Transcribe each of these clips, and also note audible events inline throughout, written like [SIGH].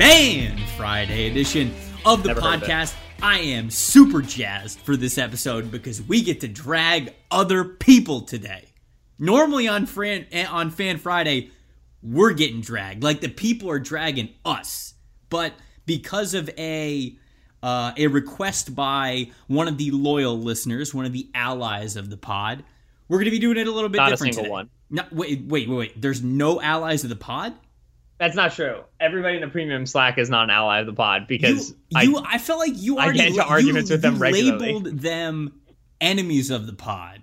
Fan Friday edition of the Never heard of podcast. I am super jazzed for this episode because we get to drag other people today. Normally on Fran, on Fan Friday, we're getting dragged. Like the people are dragging us. But because of a uh, a request by one of the loyal listeners, one of the allies of the pod, we're going to be doing it a little bit Not a single today. one. No, wait, wait, wait, wait. There's no allies of the pod. That's not true. Everybody in the premium Slack is not an ally of the pod because you, I, you, I, felt like you already I get into you- arguments with them you regularly. labeled them enemies of the pod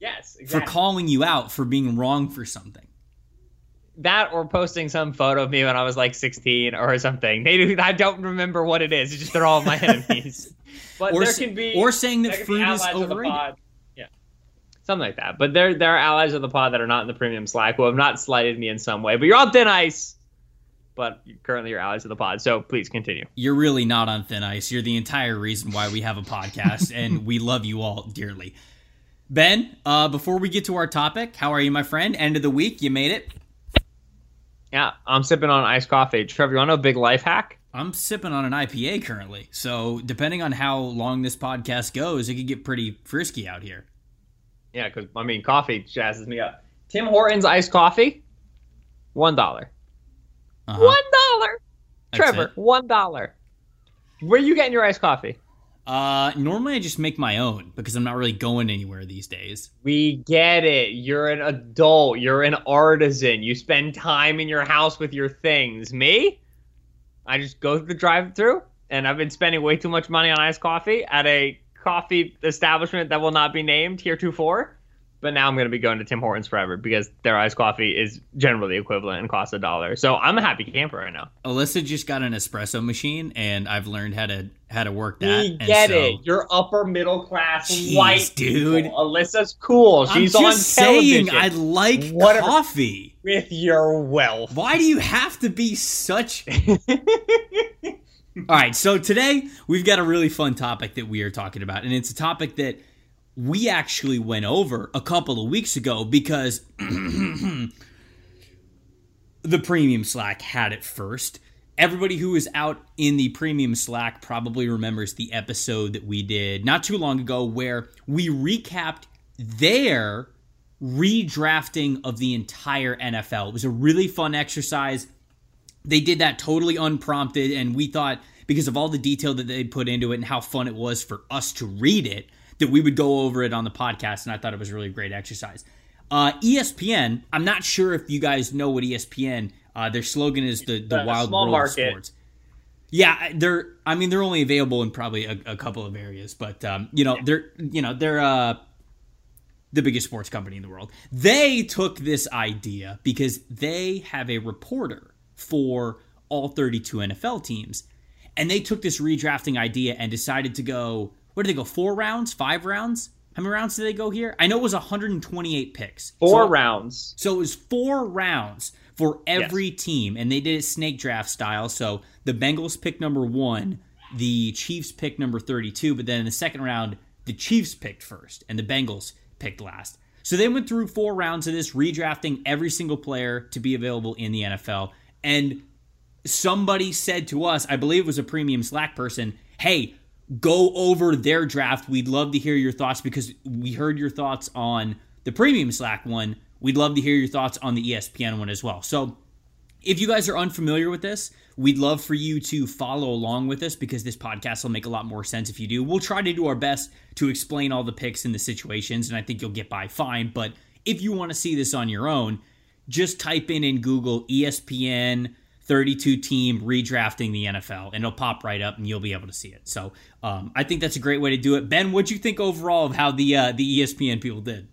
yes, for calling you out for being wrong for something. that or posting some photo of me when I was like 16 or something. They [LAUGHS] do, I don't remember what it is. It's just they're all my [LAUGHS] enemies. But Or there can be or saying that there can be fruit is allies of the overrated. Yeah, something like that. But there there are allies of the pod that are not in the premium Slack who have not slighted me in some way. But you're on thin ice. But currently you're allies of the pod. So please continue. You're really not on thin ice. You're the entire reason why we have a podcast, and we love you all dearly. Ben, uh, before we get to our topic, how are you, my friend? End of the week, you made it. Yeah, I'm sipping on iced coffee. Trevor, you want to know a big life hack? I'm sipping on an IPA currently, so depending on how long this podcast goes, it could get pretty frisky out here. Yeah, because I mean, coffee jazzes me up. Tim Hortons iced coffee, one dollar. Uh-huh. One dollar. Trevor, it. one dollar. Where are you getting your iced coffee? Uh, normally I just make my own because I'm not really going anywhere these days. We get it. You're an adult. You're an artisan. You spend time in your house with your things. Me? I just go through the drive-through, and I've been spending way too much money on iced coffee at a coffee establishment that will not be named heretofore. But now I'm going to be going to Tim Hortons forever because their iced coffee is generally equivalent and costs a dollar. So I'm a happy camper right now. Alyssa just got an espresso machine, and I've learned how to how to work that. We and get so- it. You're upper middle class Jeez, white dude. people. Alyssa's cool. She's I'm on just television saying I like Whatever. coffee. with your wealth. Why do you have to be such? [LAUGHS] All right, so today we've got a really fun topic that we are talking about, and it's a topic that we actually went over a couple of weeks ago because [CLEARS THROAT] the premium Slack had it first. Everybody who is out in the premium Slack probably remembers the episode that we did not too long ago where we recapped their redrafting of the entire NFL. It was a really fun exercise they did that totally unprompted and we thought because of all the detail that they put into it and how fun it was for us to read it that we would go over it on the podcast and i thought it was really great exercise uh, espn i'm not sure if you guys know what espn uh, their slogan is the, the Uh, wild world market. of sports yeah they're i mean they're only available in probably a, a couple of areas but um, you know they're you know they're uh, the biggest sports company in the world. They took this idea because they have a reporter for all 32 NFL teams. And they took this redrafting idea and decided to go, what did they go, four rounds, five rounds? How many rounds did they go here? I know it was 128 picks. Four So- rounds. so it was four rounds for every team, and they did it snake draft style. So the Bengals picked number one, the Chiefs picked number 32, but then in the second round, the Chiefs picked first, and the Bengals picked last. So they went through four rounds of this, redrafting every single player to be available in the NFL. And somebody said to us, I believe it was a premium Slack person, hey, go over their draft. We'd love to hear your thoughts because we heard your thoughts on the premium Slack one. We'd love to hear your thoughts on the ESPN one as well. So if you guys are unfamiliar with this, we'd love for you to follow along with us because this podcast will make a lot more sense if you do. We'll try to do our best to explain all the picks and the situations, and I think you'll get by fine. But if you want to see this on your own, just type in in Google ESPN 32 team redrafting the NFL, and it'll pop right up, and you'll be able to see it. So um, I think that's a great way to do it. Ben, what do you think overall of how the uh, the ESPN people did?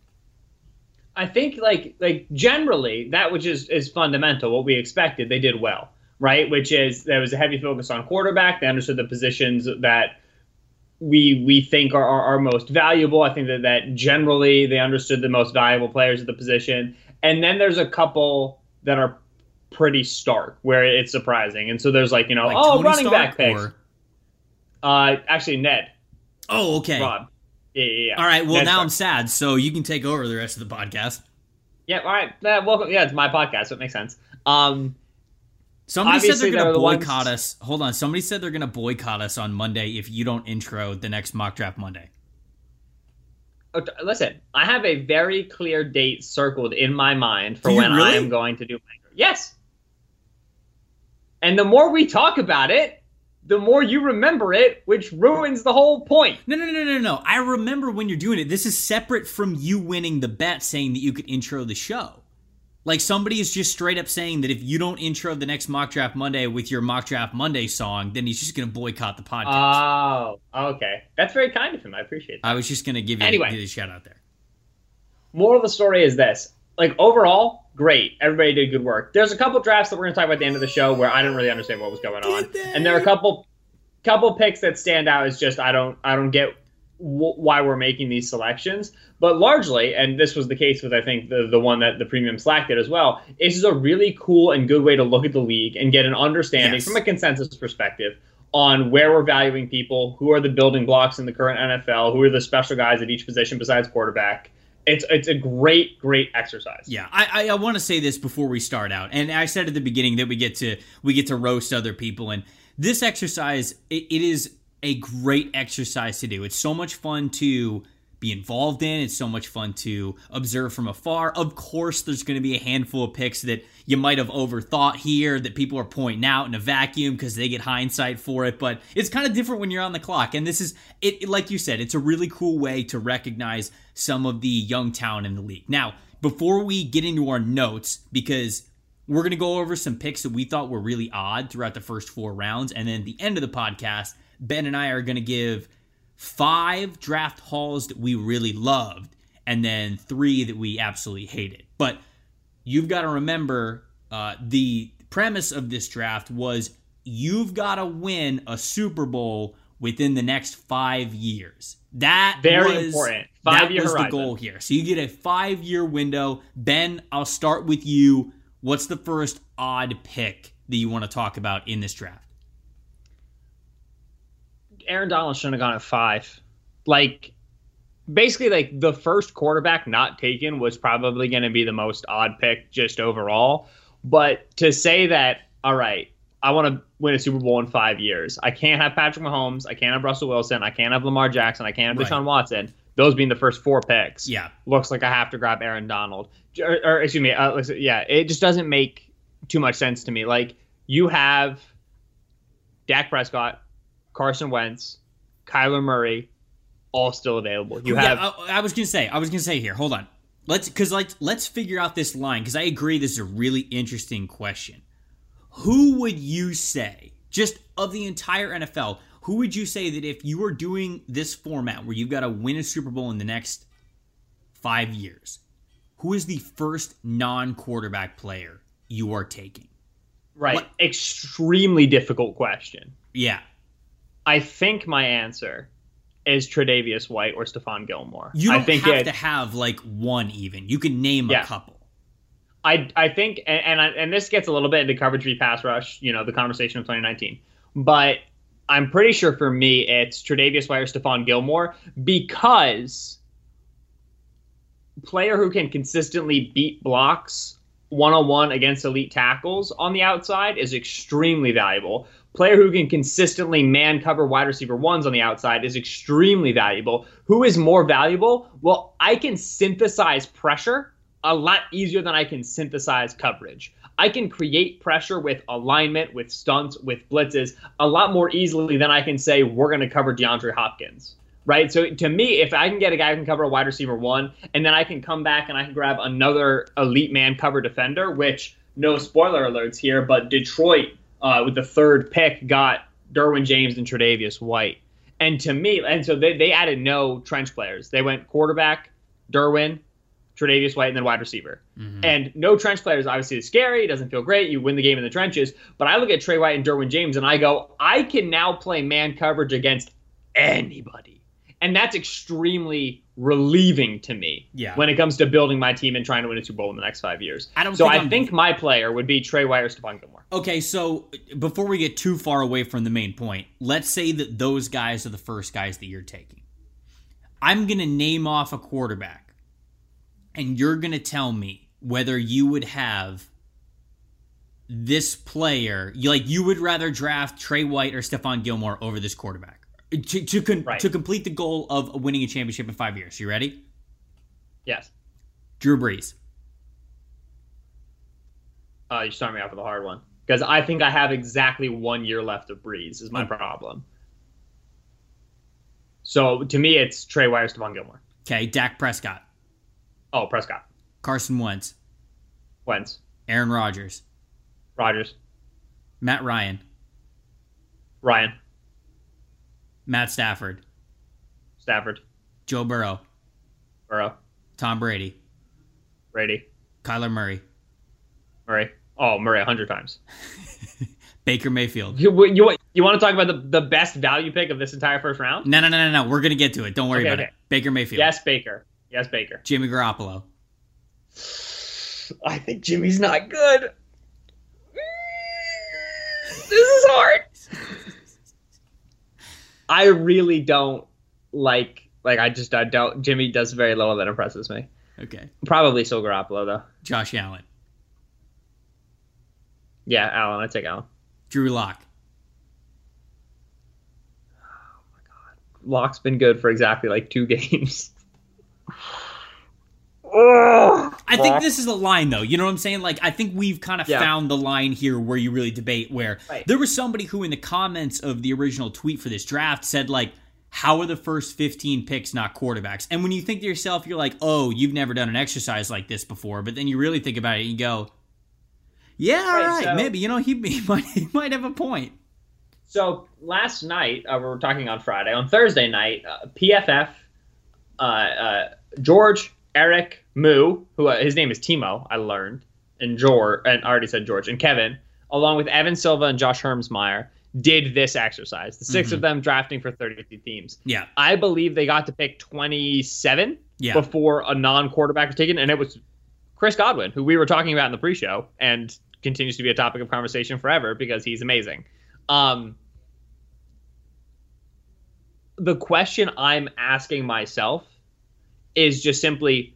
I think like like generally that which is is fundamental. What we expected, they did well, right? Which is there was a heavy focus on quarterback. They understood the positions that we we think are, are, are most valuable. I think that that generally they understood the most valuable players at the position. And then there's a couple that are pretty stark where it's surprising. And so there's like you know Like oh Tony running Stark back picks. or- Uh, actually Ned Oh, okay. Rob. Yeah, yeah, yeah. All right. Well, That's now fair. I'm sad, so you can take over the rest of the podcast. Yeah, all right. Welcome. Yeah, it's my podcast, so it makes sense. Um, Somebody said they're going to the ones- boycott us. Hold on. Somebody said they're going to boycott us on Monday if you don't intro the next mock draft Monday. okay, listen, I have a very clear date circled in my mind for when really? I am going to do my yes. And the more we talk about it, the more you remember it, which ruins the whole point. No, no, no, no, no. I remember when you're doing it. This is separate from you winning the bet saying that you could intro the show. Like somebody is just straight up saying that if you don't intro the next mock draft Monday with your mock draft Monday song, then he's just going to boycott the podcast. Oh, okay. That's very kind of him. I appreciate that. I was just going to give you Anyway. a shout out there. moral of the story is this like overall great. Everybody did good work. There's a couple drafts that we're going to talk about at the end of the show where i didn't really understand what was going on. And there are a couple couple picks that stand out as just i don't i don't get w- why we're making these selections. But largely and this was the case with i think the, the one that the premium slack did as well this is a really cool and good way to look at the league and get an understanding Yes. from a consensus perspective on where we're valuing people who are the building blocks in the current nfl who are the special guys at each position besides quarterback it's it's a great great exercise. Yeah, I I, I want to say this before we start out, and I said at the beginning that we get to we get to roast other people, and this exercise it, it is a great exercise to do. It's so much fun to be involved in. It's so much fun to observe from afar. Of course, there's going to be a handful of picks that you might have overthought here that people are pointing out in a vacuum because they get hindsight for it. But it's kind of different when you're on the clock. And this is it, like you said, it's a really cool way to recognize some of the young talent in the league. Now, before we get into our notes, because we're going to go over some picks that we thought were really odd throughout the first four rounds. And then at the end of the podcast, Ben and I are going to give five draft hauls that we really loved and then three that we absolutely hated. But you've got to remember uh, the premise of this draft was you've got to win a Super Bowl within the next five years. That Very was, important. that Five-year was the goal here. So you get a five year window. Ben, I'll start with you. What's the first odd pick that you want to talk about in this draft? Aaron Donald shouldn't have gone at five. Like, basically, like the first quarterback not taken was probably going to be the most odd pick just overall. But to say that, all right, I want to win a Super Bowl in five years. I can't have Patrick Mahomes. I can't have Russell Wilson. I can't have Lamar Jackson. I can't have Right. Deshaun Watson. Those being the first four picks. Yeah. looks like I have to grab Aaron Donald. Or, or excuse me, uh, yeah, it just doesn't make too much sense to me. Like you have Dak Prescott, Carson Wentz, Kyler Murray, all still available. You have Yeah, I, I was gonna say. I was gonna say here. Hold on. Let's because like let's figure out this line because I agree this is a really interesting question. Who would you say just of the entire NFL? Who would you say that if you were doing this format where you've got to win a Super Bowl in the next five years, who is the first non-quarterback player you are taking? right. what- Extremely difficult question. Yeah, I think my answer is Tre'Davious White or Stephon Gilmore. you don't I think have it, to have like one even. You can name Yeah. a couple. I I think and and, I, and this gets a little bit into coverage v pass rush, you know, the conversation of 2019. But I'm pretty sure for me it's Tre'Davious White or Stephon Gilmore because player who can consistently beat blocks one on one against elite tackles on the outside is extremely valuable. Player who can consistently man cover wide receiver ones on the outside is extremely valuable. Who is more valuable? Well, I can synthesize pressure a lot easier than I can synthesize coverage. I can create pressure with alignment, with stunts, with blitzes a lot more easily than I can say we're going to cover DeAndre Hopkins. Right. So to me, if I can get a guy who can cover a wide receiver one, and then I can come back and I can grab another elite man cover defender, which no spoiler alerts here, but Detroit uh, with the third pick got Derwin James and Tre'Davious White. And to me, and so they, they added no trench players. They went quarterback, Derwin, Tre'Davious White, and then wide receiver. And no trench players obviously is scary. It doesn't feel great. You win the game in the trenches. But I look at Trey White and Derwin James and I go, I can now play man coverage against anybody. And that's extremely relieving to me Yeah. when it comes to building my team and trying to win a Super Bowl in the next five years. I don't so think I I'm- think my player would be Trey White or Stephon Gilmore. Okay, so uh, before we get too far away from the main point, let's say that those guys are the first guys that you're taking. I'm going to name off a quarterback, and you're going to tell me whether you would have this player, you- like you would rather draft Trey White or Stephon Gilmore over this quarterback to to, con- Right. to complete the goal of winning a championship in five years. You ready? Yes. Drew Brees. Uh, you're starting me off with a hard one because I think I have exactly one year left of Brees Is my Hmm. problem. So to me, it's Trey or Stephon Gilmore. Okay, Dak Prescott, Oh, Prescott, Carson Wentz, Wentz, Aaron Rodgers, Rogers, Matt Ryan, Ryan, Matt Stafford, Stafford, Joe Burrow, Burrow, Tom Brady, Brady, Kyler Murray, Murray. Oh, Murray a hundred times. [LAUGHS] Baker Mayfield. You, you you want to talk about the, the best value pick of this entire first round? No, no, no, no, no. We're gonna get to it. Don't worry Okay, about okay. it. Baker Mayfield. Yes, Baker. Yes, Baker. Jimmy Garoppolo. I think Jimmy's not good. This is hard. I really don't like like I just I don't Jimmy does very little that impresses me. Okay. Probably still Garoppolo though. Josh Allen. Yeah, Allen. I take Allen. Drew Lock. Oh Lock's been good for exactly like two [LAUGHS] games. I think this is a line though. You know what I'm saying? Like I think we've kind of Yeah. found the line here where you really debate where Right. there was somebody who in the comments of the original tweet for this draft said like how are the first 15 picks not quarterbacks? And when you think to yourself you're like, "Oh, you've never done an exercise like this before." But then you really think about it and you go, "Yeah, all Right, right, so- maybe you know he, he [LAUGHS] might he might have a point." So last night, uh, we were talking on Friday. On Thursday night, uh, PFF, uh, uh, George, Eric, Moo, who uh, his name is Timo, I learned, and George, and I already said George, and Kevin, along with Evan Silva and Josh Hermsmeyer, did this exercise. The 6 Mhm. of them drafting for 32 teams. Yeah. I believe they got to pick 27 Yeah. before a non-quarterback was taken, and it was Chris Godwin, who we were talking about in the pre-show, and continues to be a topic of conversation forever because he's amazing. Um, the question I'm asking myself is just simply: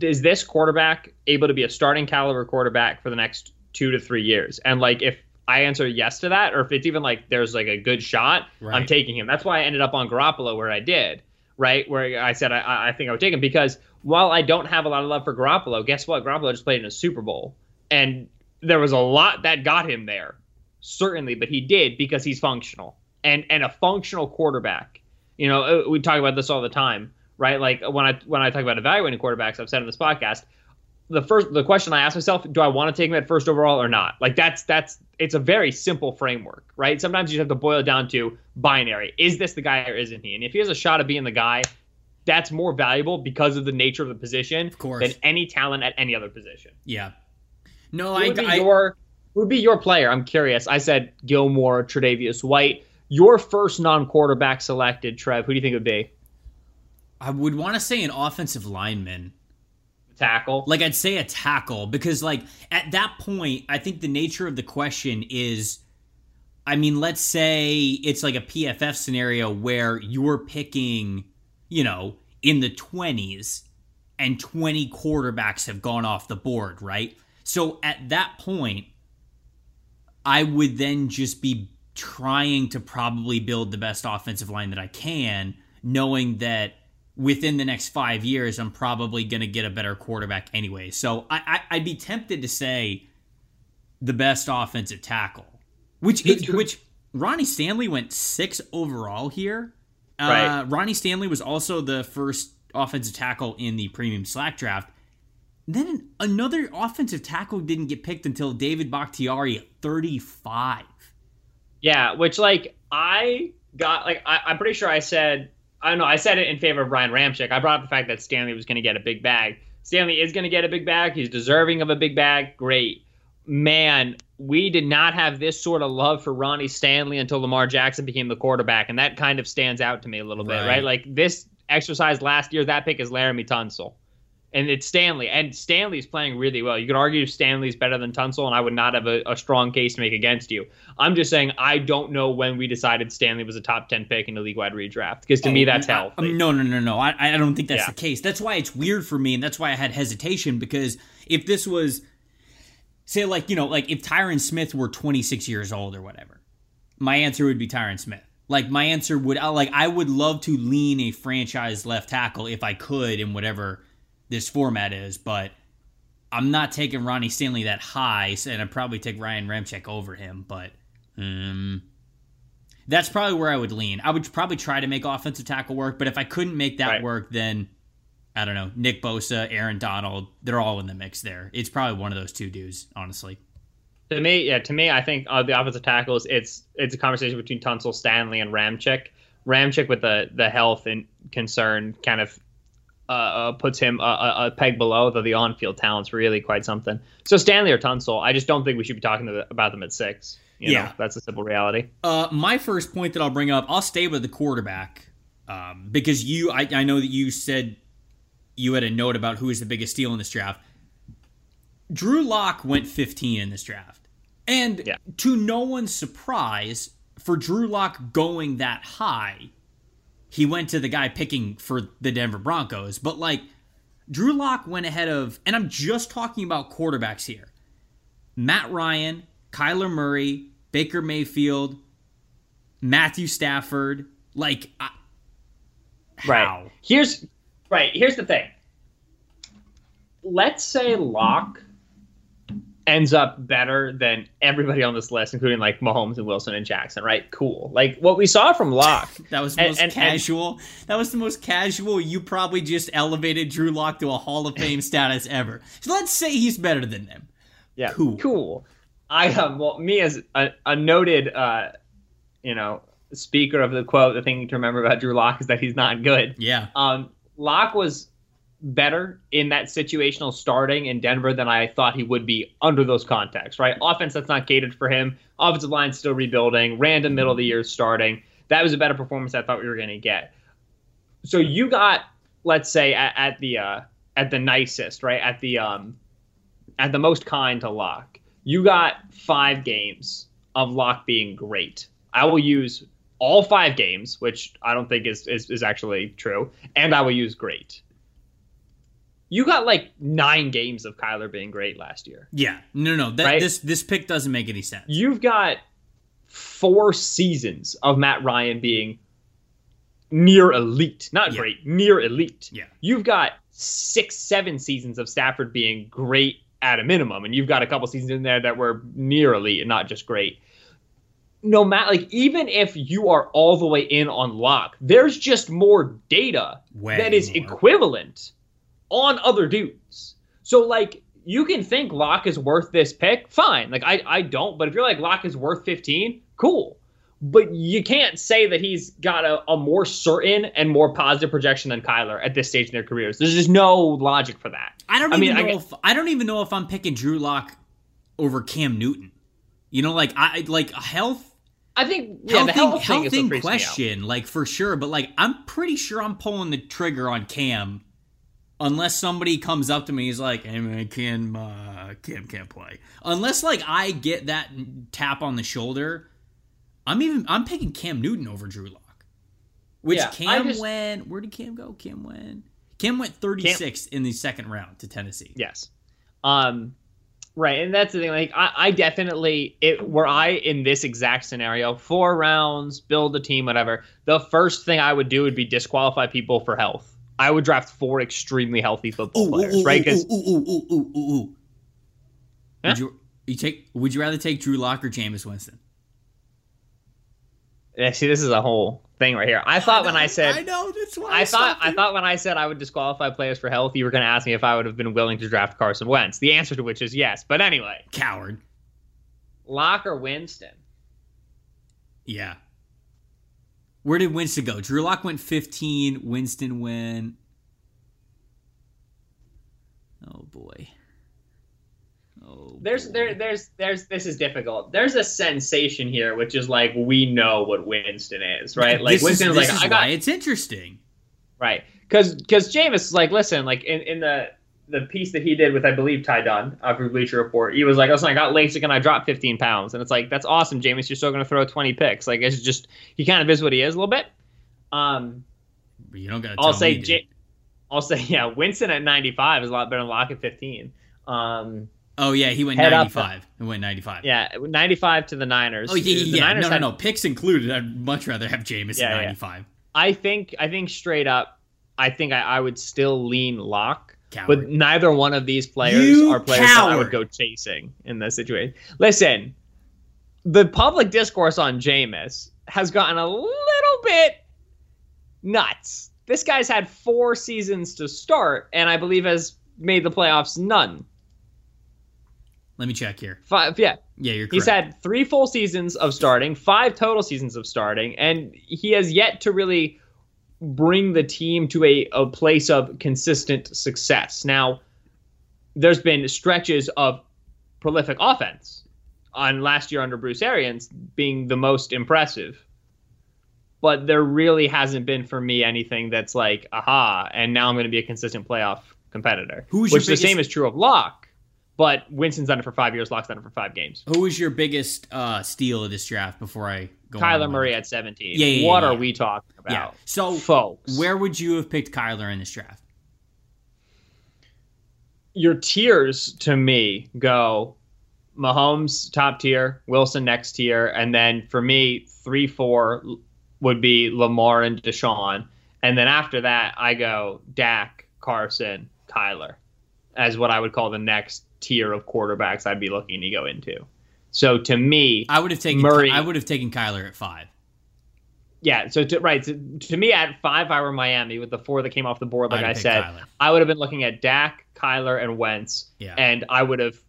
Is this quarterback able to be a starting caliber quarterback for the next two to three years? And like, if I answer yes to that, or if it's even like there's like a good shot, I'm taking him. That's why I ended up on Garoppolo where I did, right? Where I said I- I, I think I would take him because while I don't have a lot of love for Garoppolo, guess what? Garoppolo just played in a Super Bowl, and there was a lot that got him there, certainly, but he did because he's functional and and a functional quarterback. You know, uh, we talk about this all the time, right? Like when I when I talk about evaluating quarterbacks, I've said on this podcast, the first the question I ask myself, do I want to take him at first overall or not? Like that's that's it's a very simple framework, right? Sometimes you have to boil it down to binary. Is this the guy or isn't he? And if he has a shot of being the guy, that's more valuable because of the nature of the position Of course. than any talent at any other position. Yeah. No, Who I, would be I your who would be your player? I'm curious. I said Gilmore, Tre'Davious White. Your first non-quarterback selected, Trev. Who do you think it would be? I would want to say an offensive lineman. Tackle. Like I'd say a tackle because like at that point, I think the nature of the question is I mean, let's say it's like a PFF scenario where you're picking, you know, in the 20s and 20 quarterbacks have gone off the board, right? So at that point, I would then just be trying to probably build the best offensive line that I can, knowing that within the next five years, I'm probably going to get a better quarterback anyway. So I, I, I'd be tempted to say the best offensive tackle, which is, which Ronnie Stanley went six overall here. Uh, Right. Ronnie Stanley was also the first offensive tackle in the premium slack draft. Then another offensive tackle didn't get picked until David Bakhtiari at 35. Yeah, which like I got like I, I'm pretty sure I said I don't know I said it in favor of Ryan Ramczyk. I brought up the fact that Stanley was going to get a big bag. Stanley is going to get a big bag. He's deserving of a big bag. Great, man. We did not have this sort of love for Ronnie Stanley until Lamar Jackson became the quarterback, and that kind of stands out to me a little bit, Right. right? Like this exercise last year, that pick is Laremy Tunsil. And it's Stanley, and Stanley's playing really well. You could argue Stanley's better than Tunsil, and I would not have a, a, strong case to make against you. I'm just saying I don't know when we decided Stanley was a top ten pick in the league wide redraft because to oh, me that's healthy. I, no, no, no, no. I, I don't think that's yeah. the case. That's why it's weird for me, and that's why I had hesitation because if this was, say, like you know, like if Tyron Smith were 26 years old or whatever, my answer would be Tyron Smith. Like my answer would like I would love to lean a franchise left tackle if I could in whatever this format is, but I'm not taking Ronnie Stanley that high, and I'd probably take Ryan Ramczyk over him, but um, that's probably where I would lean. I would probably try to make offensive tackle work, but if I couldn't make that right. work, then I don't know, Nick Bosa, Aaron Donald, they're all in the mix there. It's probably one of those two dudes, honestly. To me, yeah, to me, I think uh, the offensive tackles, it's it's a conversation between Tunsil, Stanley, and Ramczyk. Ramczyk with the the health and concern kind of uh, uh, puts him a, a, peg below, though the on-field talent's really quite something. So Stanley or Tunsil, I just don't think we should be talking the, about them at six. You yeah, know, that's a simple reality. Uh, my first point that I'll bring up, I'll stay with the quarterback um, because you, I, I know that you said you had a note about who is the biggest steal in this draft. Drew Lock went 15 in this draft, and yeah. to no one's surprise, for Drew Lock going that high he went to the guy picking for the Denver Broncos. But like Drew Lock went ahead of, and I'm just talking about quarterbacks here Matt Ryan, Kyler Murray, Baker Mayfield, Matthew Stafford. Like, I, right. Here's right. Here's the thing. Let's say Lock ends up better than everybody on this list, including like Mahomes and Wilson and Jackson, right? Cool. Like what we saw from Lock. [LAUGHS] that was the most and, casual. And, that was the most casual. You probably just elevated Drew Lock to a Hall of Fame status ever. So let's say he's better than them. Yeah. Cool. Cool. I um well me as a, a noted uh you know speaker of the quote, the thing to remember about Drew Lock is that he's not good. Yeah. Um Lock was better in that situational starting in Denver than I thought he would be under those contexts, right? Offense that's not gated for him, offensive line still rebuilding, random middle of the year starting. That was a better performance I thought we were going to get. So you got, let's say, at, at the uh, at the nicest, right? At the um, at the most kind to Lock, you got five games of Lock being great. I will use all five games, which I don't think is, is, is actually true, and I will use great you got like nine games of Kyler being great last year. Yeah, no, no, that, right? this this pick doesn't make any sense. You've got four seasons of Matt Ryan being near elite, not yeah. great, near elite. Yeah, you've got six, seven seasons of Stafford being great at a minimum, and you've got a couple seasons in there that were near elite and not just great. No matter, like, even if you are all the way in on lock, there's just more data Way that is more. equivalent on other dudes. So like you can think Lock is worth this pick, fine. Like I I don't, but if you're like Lock is worth 15, cool. But you can't say that he's got a, a more certain and more positive projection than Kyler at this stage in their careers. There's just no logic for that. I don't I even mean, know I, if I don't even know if I'm picking Drew Lock over Cam Newton. You know, like I like health I think yeah, health, health thing, health thing question, like for sure, but like I'm pretty sure I'm pulling the trigger on Cam unless somebody comes up to me he's like hey man Cam uh, Cam can't play. Unless like I get that tap on the shoulder I'm even I'm picking Cam Newton over Drew Lock. Which yeah, Cam just, went where did Cam go? Cam went Cam went 36 Cam, in the second round to Tennessee. Yes. Um right and that's the thing like I, I definitely it were I in this exact scenario four rounds build a team whatever the first thing I would do would be disqualify people for health I would draft four extremely healthy football ooh, players, ooh, right? Because would you you take? Would you rather take Drew Lock or Jameis Winston? Yeah, see, this is a whole thing right here. I thought I know, when I said I know that's why I, I thought I thought when I said I would disqualify players for health, you were going to ask me if I would have been willing to draft Carson Wentz. The answer to which is yes. But anyway, coward. Lock or Winston? Yeah, where did Winston go? Drew Lock went 15. Winston went. Oh boy. Oh. There's boy. there there's there's this is difficult. There's a sensation here, which is like we know what Winston is, right? Like Winston's is, like I got. it's interesting, right? Because because Jameis is like, listen, like in in the the piece that he did with I believe Ty Dunn uh, for Bleacher Report. He was like, "Listen, I got LASIK and I dropped 15 pounds," and it's like that's awesome, Jameis. You're still going to throw 20 picks. Like it's just he kind of is what he is a little bit. Um, you don't got. I'll say, me, J- I'll say, yeah, Winston at 95 is a lot better than Lock at 15. Um, Oh yeah, he went ninety five. He went ninety five. Yeah, ninety five to the Niners. Oh yeah, yeah. yeah. Niners no, no, no. Picks included. I'd much rather have Jameis yeah, ninety five. Yeah. I think. I think straight up. I think I, I would still lean Lock. But neither one of these players you are players coward. that I would go chasing in this situation. Listen, the public discourse on Jameis has gotten a little bit nuts. This guy's had four seasons to start, and I believe has made the playoffs none. Let me check here. Five, yeah. Yeah, you're correct. He's had three full seasons of starting, five total seasons of starting, and he has yet to really bring the team to a, a place of consistent success. Now, there's been stretches of prolific offense on last year under Bruce Arians being the most impressive. But there really hasn't been for me anything that's like, aha, and now I'm going to be a consistent playoff competitor. Who's which biggest... the same is true of Lock. But Winston's done it for five years. Lock's done it for five games. Who was your biggest uh, steal of this draft? Before I go, Kyler Murray at seventeen. Yeah, yeah What yeah, are we talking about? Yeah. So, folks, where would you have picked Kyler in this draft? Your tiers to me go Mahomes top tier, Wilson next tier, and then for me three four would be Lamar and Deshaun, and then after that I go Dak, Carson, Kyler as what I would call the next tier of quarterbacks I'd be looking to go into. So to me, I would have taken Murray. I would have taken Kyler at five. Yeah, so to, right to, to me at five, if I were Miami with the four that came off the board, like I said, Kyler. I would have been looking at Dak, Kyler, and Wentz, yeah. and I would have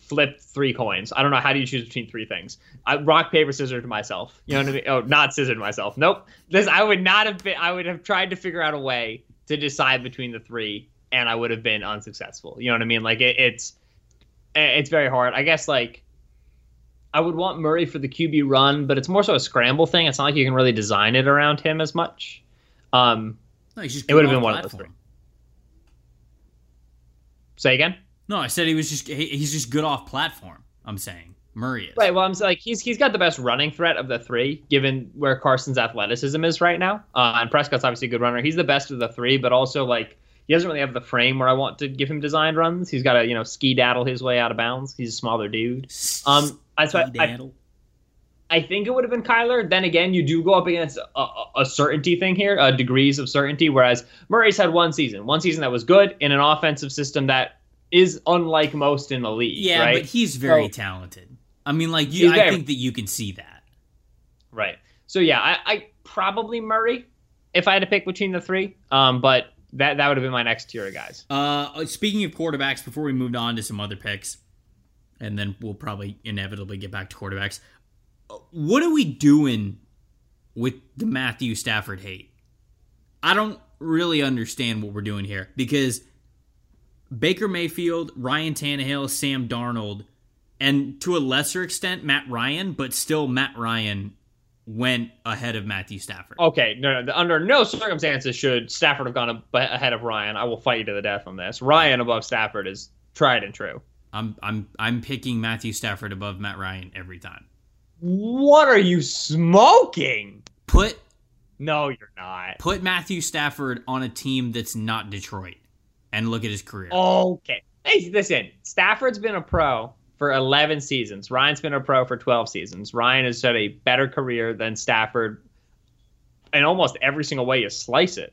flipped three coins. I don't know how do you choose between three things. I, rock paper scissors to myself. You know what I mean? Oh, not scissors to myself. Nope. This I would not have been. I would have tried to figure out a way to decide between the three, and I would have been unsuccessful. You know what I mean? Like it, it's it's very hard. I guess like I would want Murray for the QB run, but it's more so a scramble thing. It's not like you can really design it around him as much. Um, no, it would have been one of those three. Say again? No, I said he was just he's just good off platform. I'm saying Murray is right. Well, I'm like he's he's got the best running threat of the three, given where Carson's athleticism is right now. Uh, and Prescott's obviously a good runner. He's the best of the three, but also like he doesn't really have the frame where I want to give him designed runs. He's got to you know ski daddle his way out of bounds. He's a smaller dude. Um, I, I, I, think it would have been Kyler. Then again, you do go up against a, a certainty thing here, uh, degrees of certainty. Whereas Murray's had one season, one season that was good in an offensive system that is unlike most in the league. Yeah, right? but he's very so, talented. I mean, like you, I think that you can see that. Right. So yeah, I, I probably Murray if I had to pick between the three. Um, but that that would have been my next tier of guys. Uh, speaking of quarterbacks, before we moved on to some other picks, and then we'll probably inevitably get back to quarterbacks. Uh, what are we doing with the Matthew Stafford hate? I don't really understand what we're doing here because Baker Mayfield, Ryan Tannehill, Sam Darnold, and to a lesser extent Matt Ryan, but still Matt Ryan went ahead of Matthew Stafford. Okay, no, no, under no circumstances should Stafford have gone ahead of Ryan. I will fight you to the death on this. Ryan above Stafford is tried and true. I'm I'm I'm picking Matthew Stafford above Matt Ryan every time. What are you smoking? Put No, you're not. Put Matthew Stafford on a team that's not Detroit and look at his career. Okay. Hey, listen, Stafford's been a pro for 11 seasons. Ryan's been a pro for 12 seasons. Ryan has had a better career than Stafford in almost every single way you slice it.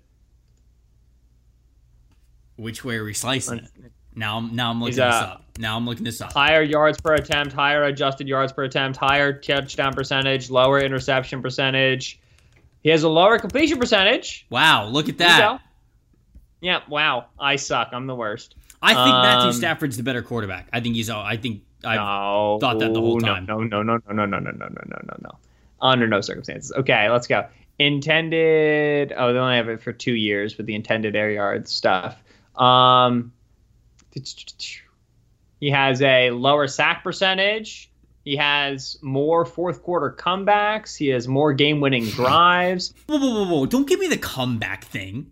Which way are we slicing it? Now, now I'm looking uh, this up. Now I'm looking this up. Higher yards per attempt, higher adjusted yards per attempt, higher touchdown percentage, lower interception percentage. He has a lower completion percentage. Wow, look at that. Yeah, wow. I suck. I'm the worst. I think um, Matthew Stafford's the better quarterback. I think he's. I think I no, thought that the whole time. No, no, no, no, no, no, no, no, no, no, no, no. Under no circumstances. Okay, let's go. Intended. Oh, they only have it for two years with the intended air yards stuff. Um, he has a lower sack percentage. He has more fourth quarter comebacks. He has more game winning drives. Whoa, whoa, whoa, whoa! Don't give me the comeback thing.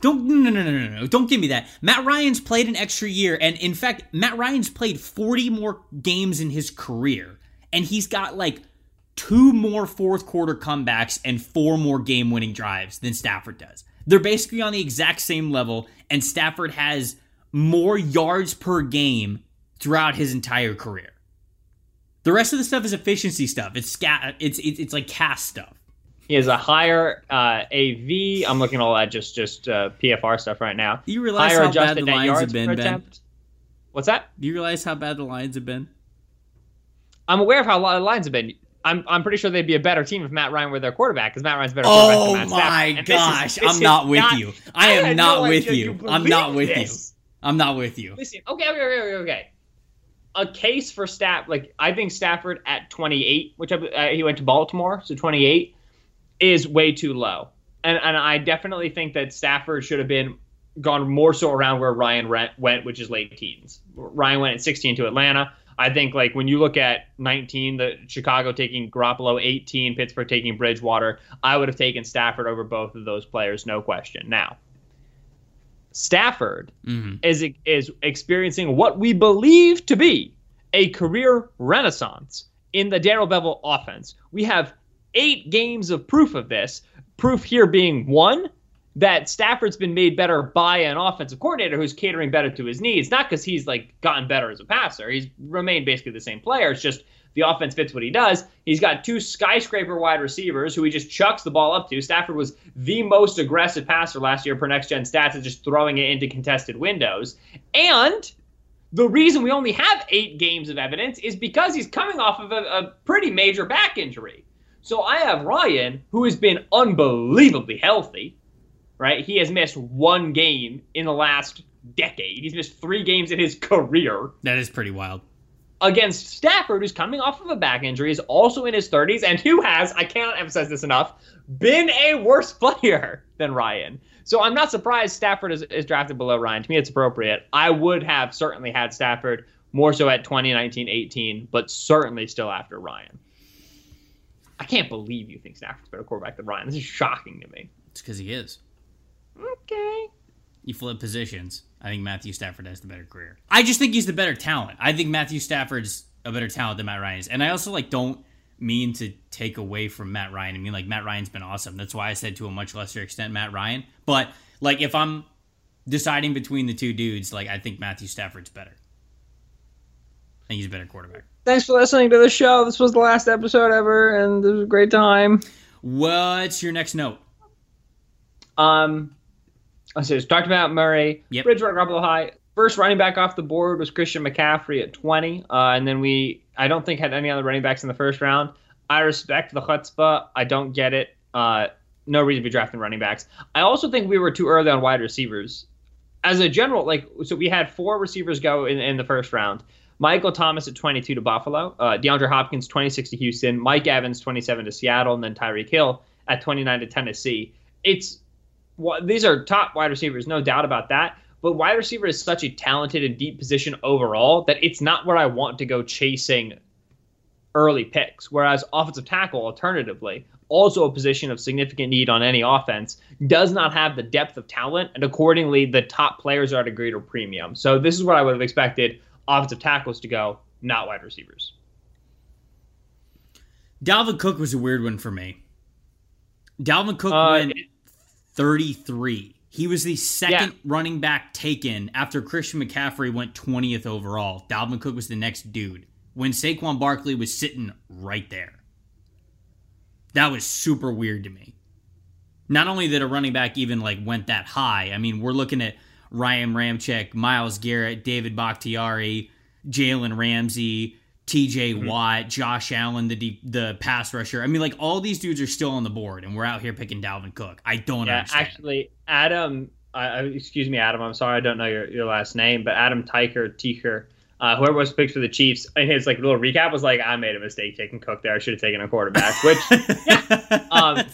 Don't no no no no no don't give me that. Matt Ryan's played an extra year, and in fact, Matt Ryan's played 40 more games in his career, and he's got like two more fourth quarter comebacks and four more game winning drives than Stafford does. They're basically on the exact same level, and Stafford has more yards per game throughout his entire career. The rest of the stuff is efficiency stuff. It's scat. It's it's, it's like cast stuff. He has a higher uh, AV. I'm looking at all that just just uh, PFR stuff right now. Do you realize higher how bad the yards have been, Ben? attempt. What's that? Do you realize how bad the Lions have been? I'm aware of how a lot of lines have been. I'm, I'm pretty sure they'd be a better team if Matt Ryan were their quarterback because Matt Ryan's a better quarterback Oh than Matt Stafford. Oh my this is- gosh, this I'm not with not- you. [LAUGHS] I am had not no with you. you I'm not with you. I'm not with you. Listen, okay, okay, okay, okay, okay. A case for Staff, like I think Stafford at 28, which I, uh, he went to Baltimore, so 28 is way too low, and and I definitely think that Stafford should have been gone more so around where Ryan went, which is late teens. Ryan went at 16 to Atlanta. I think like when you look at 19, the Chicago taking Garoppolo, 18, Pittsburgh taking Bridgewater, I would have taken Stafford over both of those players, no question. Now, Stafford hmm is is experiencing what we believe to be a career renaissance in the Darrell Bevell offense. We have eight games of proof of this. Proof here being one that Stafford's been made better by an offensive coordinator who's catering better to his needs, not because he's like gotten better as a passer. He's remained basically the same player. It's just the offense fits what he does. He's got two skyscraper wide receivers who he just chucks the ball up to. Stafford was the most aggressive passer last year per next gen stats and just throwing it into contested windows. And the reason we only have eight games of evidence is because he's coming off of a, a pretty major back injury. So I have Ryan, who has been unbelievably healthy, right? He has missed one game in the last decade. He's missed three games in his career That is pretty wild. against Stafford, who's coming off of a back injury, is also in his 30s, and who has, I cannot emphasize this enough, been a worse [LAUGHS] player than Ryan. So I'm not surprised Stafford is, is drafted below Ryan. To me, it's appropriate. I would have certainly had Stafford more so at 2019 18, but certainly still after Ryan. I can't believe you think Stafford's a better quarterback than Ryan. This is shocking to me. It's because he is. Okay. You flip positions. I think Matthew Stafford has the better career. I just think he's the better talent. I think Matthew Stafford's a better talent than Matt Ryan is. And I also like don't mean to take away from Matt Ryan. I mean like Matt Ryan's been awesome. That's why I said to a much lesser extent Matt Ryan. But like if I'm deciding between the two dudes, like I think Matthew Stafford's better. I think he's a better quarterback. Thanks for listening to the show. This was the last episode ever, and it was a great time. What's your next note? Um, I said, talked about Murray. Yep. Bridgewater, Garoppolo high. First running back off the board was Christian McCaffrey at 20. Uh, and then we, I don't think, had any other running backs in the first round. I respect the chutzpah. I don't get it. Uh, no reason to be drafting running backs. I also think we were too early on wide receivers. As a general, like, so we had four receivers go in, in the first round. Michael Thomas at 22 to Buffalo, uh, DeAndre Hopkins 26 to Houston, Mike Evans 27 to Seattle, and then Tyreek Hill at 29 to Tennessee. It's well, these are top wide receivers, no doubt about that. But wide receiver is such a talented and deep position overall that it's not where I want to go chasing early picks. Whereas offensive tackle, alternatively, also a position of significant need on any offense, does not have the depth of talent, and accordingly, the top players are at a greater premium. So this is what I would have expected offensive tackles to go, not wide receivers. Dalvin Cook was a weird one for me. Dalvin Cook Uh, went 33. He was the second running back taken after Christian McCaffrey went 20th overall. Dalvin Cook was the next dude when Saquon Barkley was sitting right there. That was super weird to me. Not only that a running back even like went that high. I mean, we're looking at Ryan Ramczyk, Myles Garrett, David Bakhtiari, Jalen Ramsey, T.J. Mm-hmm. Watt, Josh Allen, the deep, the pass rusher. I mean, like all these dudes are still on the board, and we're out here picking Dalvin Cook. I don't Yeah, understand. actually, Adam. Uh, excuse me, Adam. I'm sorry, I don't know your, your last name, but Adam Tyker, Teicher, uh, whoever was picked for the Chiefs, in his like little recap was like, "I made a mistake taking Cook there. I should have taken a quarterback." Which, [LAUGHS] [LAUGHS] um,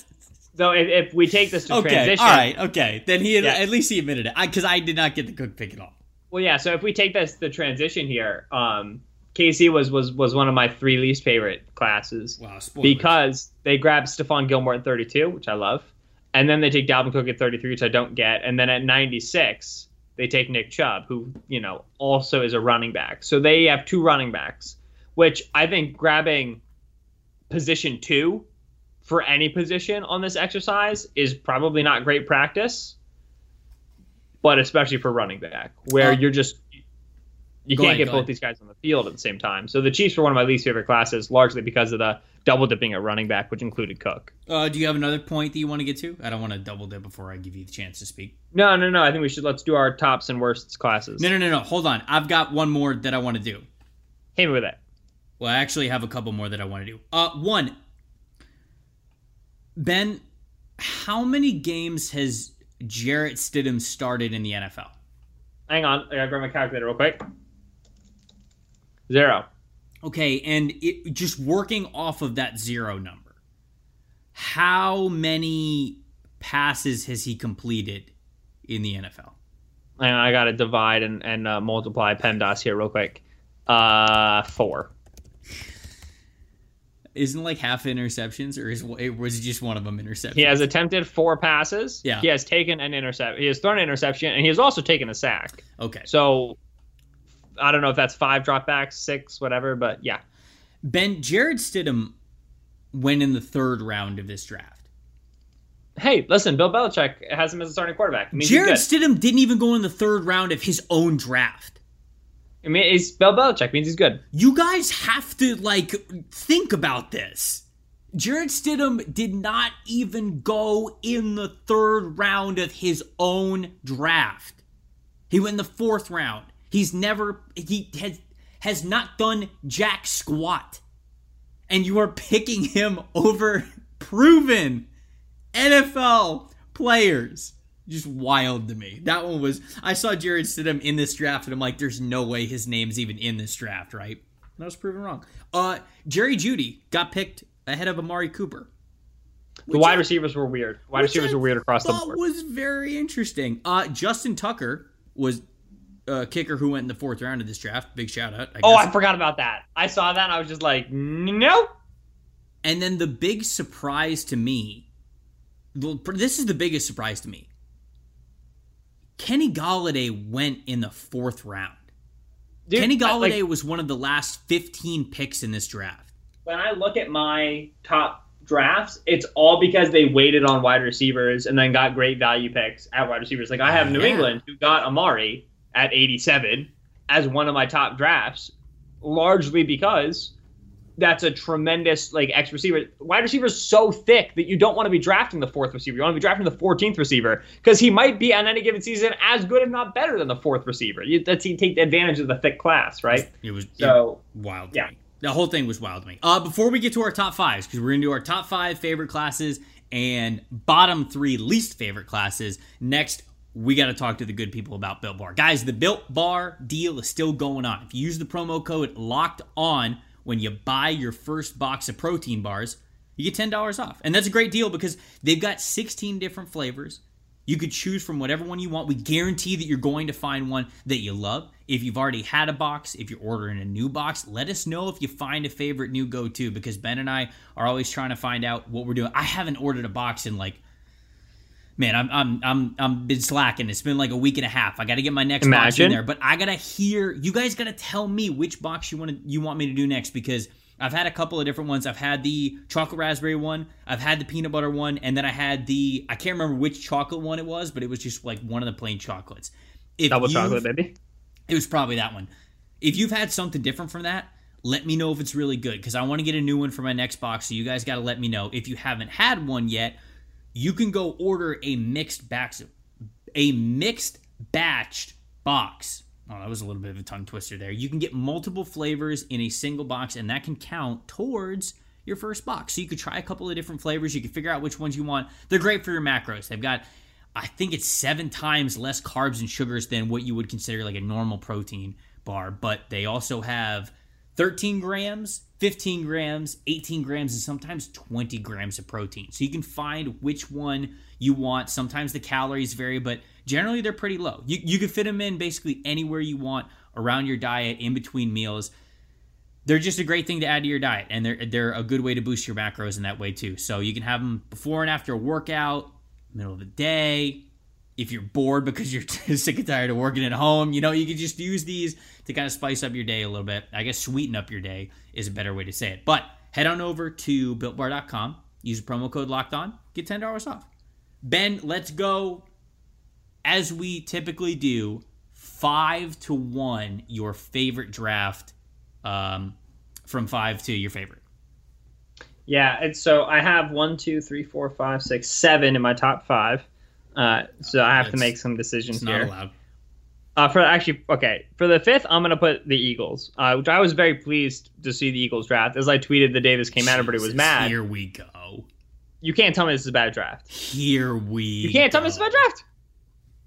so if, if we take this to okay, transition, all right, okay. Then he Yeah. at least he admitted it because I, did not get the Cook pick at all. Well, yeah. So if we take this the transition here, um, KC was was was one of my three least favorite classes Wow, because they grabbed Stephon Gilmore at 32, which I love, And then they take Dalvin Cook at 33, which I don't get. And then at 96, they take Nick Chubb, who, you know, also is a running back. So they have two running backs, which I think grabbing position two for any position on this exercise is probably not great practice, but especially for running back, where uh, you're just you can't ahead, get both ahead. these guys on the field at the same time. So the Chiefs were one of my least favorite classes, largely because of the double dipping at running back, which included Cook. Uh, do you have another point that you want to get to? I don't want to double dip before I give you the chance to speak. No, no, no. I think we should let's do our tops and worsts classes. No, no, no, no. Hold on. I've got one more that I want to do. Hit me with it. Well, I actually have a couple more that I want to do. Uh, one, Ben, how many games has Jarrett Stidham started in the NFL? Hang on, I gotta grab my calculator real quick. Zero. Okay, and it, just working off of that zero number, how many passes has he completed in the NFL? And I got to divide and, and uh, multiply PEMDAS here real quick. Uh, four. Isn't like half interceptions, or is was just one of them interceptions? He has attempted four passes. Yeah. He has taken an intercept. He has thrown an interception, and he has also taken a sack. Okay. So I don't know if that's five dropbacks, six, whatever, but yeah. Ben Jarrett Stidham went in the third round of this draft. Hey, listen, Bill Belichick has him as a starting quarterback. Jarrett Stidham didn't even go in the third round of his own draft. I mean, he's Bill Belichick means he's good. You guys have to like think about this. Jarrett Stidham did not even go in the third round of his own draft. He went in the fourth round. He's never he has has not done jack squat. And you are picking him [LAUGHS] over proven NFL players. Just wild to me. That one was I saw Jarrett Stidham in this draft and I'm like, there's no way his name's even in this draft, right? And I was proven wrong. Uh Jerry Jeudy got picked ahead of Amari Cooper. The wide I, receivers were weird. Wide receivers I were weird across the board. was very interesting. Uh Justin Tucker was uh, kicker who went in the fourth round of this draft. Big shout out. I oh, I forgot about that. I saw that and I was just like, nope. And then the big surprise to me, this is the biggest surprise to me. Kenny Golladay went in the fourth round. Dude, Kenny Golladay like, was one of the last 15 picks in this draft. When I look at my top drafts, it's all because they waited on wide receivers and then got great value picks at wide receivers. Like I have oh, New yeah. England who got Amari at 87 as one of my top drafts, largely because that's a tremendous like X receiver. Wide receiver is so thick that you don't want to be drafting the fourth receiver. You want to be drafting the 14th receiver because he might be on any given season as good, if not better, than the fourth receiver. You, that's he take advantage of the thick class, right? It was so it, wild. Yeah, the whole thing was wild to me. Uh, before we get to our top fives, because we're gonna do our top five favorite classes and bottom three least favorite classes next we got to talk to the good people about Built Bar. Guys, the Built Bar deal is still going on. If you use the promo code LOCKED ON when you buy your first box of protein bars, you get $10 off. And that's a great deal because they've got 16 different flavors. You could choose from whatever one you want. We guarantee that you're going to find one that you love. If you've already had a box, if you're ordering a new box, let us know if you find a favorite new go to because Ben and I are always trying to find out what we're doing. I haven't ordered a box in like man, I'm I'm I'm I'm been slacking. It's been like a week and a half. I got to get my next Imagine. box in there, but I gotta hear. You guys gotta tell me which box you want to you want me to do next because I've had a couple of different ones. I've had the chocolate raspberry one, I've had the peanut butter one, and then I had the I can't remember which chocolate one it was, but it was just like one of the plain chocolates. If Double chocolate, baby. It was probably that one. If you've had something different from that, let me know if it's really good because I want to get a new one for my next box. So you guys got to let me know. If you haven't had one yet, you can go order a mixed batch, a mixed batched box. Oh, that was a little bit of a tongue twister there. You can get multiple flavors in a single box, and that can count towards your first box. So you could try a couple of different flavors. You can figure out which ones you want. They're great for your macros. They've got, I think it's seven times less carbs and sugars than what you would consider like a normal protein bar, but they also have 13 grams, 15 grams, 18 grams, and sometimes 20 grams of protein. So you can find which one you want. Sometimes the calories vary, but generally they're pretty low. You, you can fit them in basically anywhere you want around your diet, in between meals. They're just a great thing to add to your diet, and they're, they're a good way to boost your macros in that way too. So you can have them before and after a workout, middle of the day, if you're bored because you're [LAUGHS] sick and tired of working at home, you know, you can just use these to kind of spice up your day a little bit. I guess sweeten up your day is a better way to say it. But head on over to builtbar.com, use promo code locked on, get $10 off. Ben, let's go as we typically do, five to one, your favorite draft um, from five to your favorite. Yeah, and so I have one, two, three, four, five, six, seven in my top five. Uh, so I have to make some decisions it's not here. allowed. Uh, for actually, okay, for the fifth, I'm gonna put the Eagles, uh, which I was very pleased to see the Eagles draft. As I tweeted the day this came out, everybody was mad. Here we go. You can't tell me this is a bad draft. Here we. You can't tell me this is a bad draft.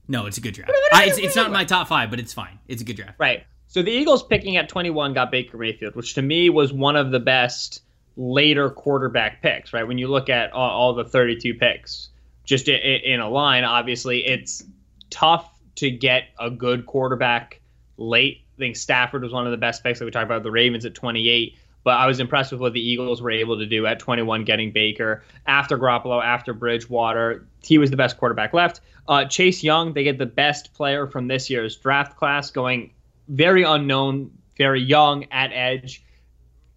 No, it's a good draft. I, it's, it's not in my top five, but it's fine. It's a good draft. Right. So the Eagles picking at 21 got Baker Mayfield, which to me was one of the best later quarterback picks. Right. When you look at all, all the 32 picks, just in, a line, obviously it's tough to get a good quarterback late. I think Stafford was one of the best picks that we talked about. The Ravens at 28. But I was impressed with what the Eagles were able to do at 21, getting Baker after Garoppolo, after Bridgewater. He was the best quarterback left. Uh, Chase Young, they get the best player from this year's draft class, going very unknown, very young at edge.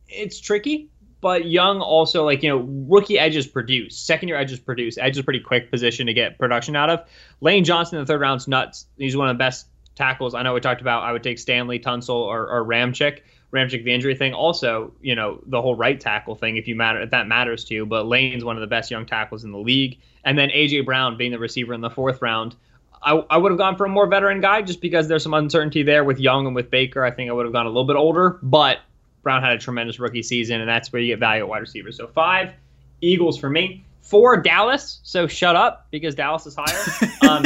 It's tricky, but Young also like you know rookie edges produce, second year edges produce. Edge is a pretty quick position to get production out of. Lane Johnson in the third round's nuts. He's one of the best tackles. I know we talked about. I would take Stanley Tunsil or, or Ramchick. Ramczyk the injury thing. Also, you know, the whole right tackle thing, if you matter if that matters to you. But Lane's one of the best young tackles in the league. And then AJ Brown being the receiver in the fourth round. I, I would have gone for a more veteran guy just because there's some uncertainty there with Young and with Baker. I think I would have gone a little bit older, but Brown had a tremendous rookie season, and that's where you get value at wide receiver. So five, Eagles for me. Four, Dallas. So shut up because Dallas is higher. [LAUGHS] Um,